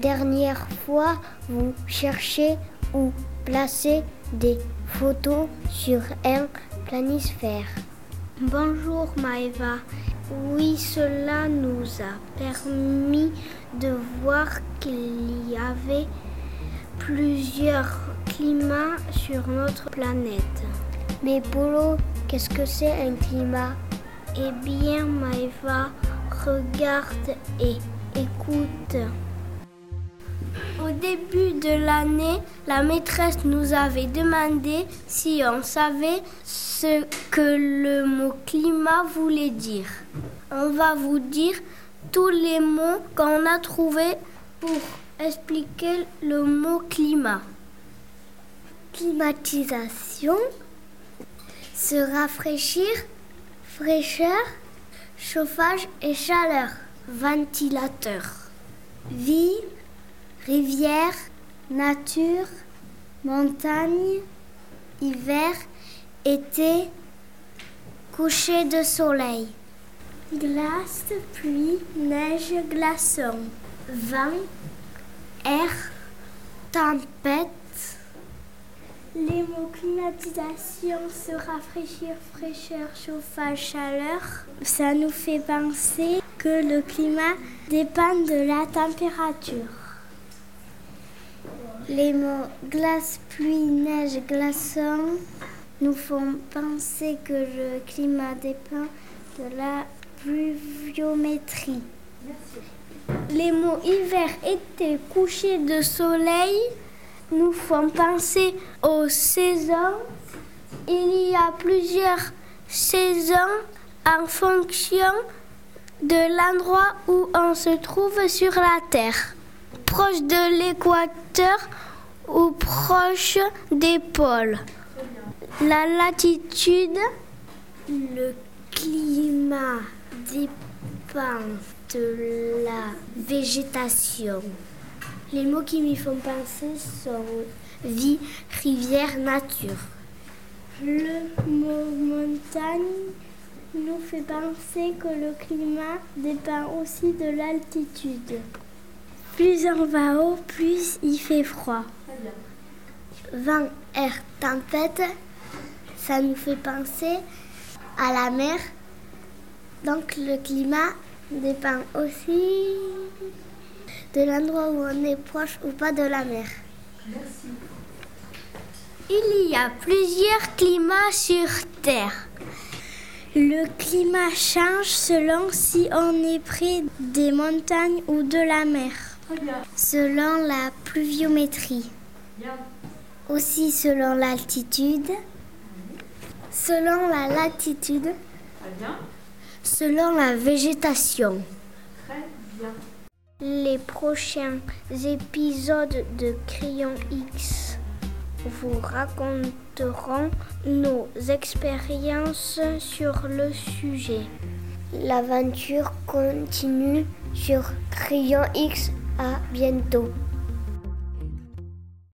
Dernière fois, vous cherchez ou placez des photos sur un planisphère. Bonjour Maëva. Oui, cela nous a permis de voir qu'il y avait plusieurs climats sur notre planète. Mais Polo, qu'est-ce que c'est un climat? Eh bien, Maëva, regarde et écoute. Au début de l'année, la maîtresse nous avait demandé si on savait ce que le mot climat voulait dire. On va vous dire tous les mots qu'on a trouvés pour expliquer le mot climat. Climatisation, se rafraîchir, fraîcheur, chauffage et chaleur, ventilateur, vie, rivière, nature, montagne, hiver, été, coucher de soleil, glace, pluie, neige, glaçon, vent, air, tempête. Les mots climatisation, se rafraîchir, fraîcheur, chauffage, chaleur, ça nous fait penser que le climat dépend de la température. Les mots glace, pluie, neige, glaçon nous font penser que le climat dépend de la pluviométrie. Les mots hiver, été, coucher de soleil nous font penser aux saisons. Il y a plusieurs saisons en fonction de l'endroit où on se trouve sur la Terre, proche de l'équateur ou proche des pôles. La latitude, le climat dépend de la végétation. Les mots qui m'y font penser sont vie, rivière, nature. Le mot montagne nous fait penser que le climat dépend aussi de l'altitude. Plus on va haut, plus il fait froid. Vent, air, tempête, ça nous fait penser à la mer. Donc le climat dépend aussi de l'endroit où on est proche ou pas de la mer. Merci. Il y a plusieurs climats sur Terre. Le climat change selon si on est près des montagnes ou de la mer. Selon la pluviométrie. Aussi selon l'altitude. Selon la latitude. Selon la végétation. Les prochains épisodes de Crayon X vous raconteront nos expériences sur le sujet. L'aventure continue sur Crayon X. À bientôt.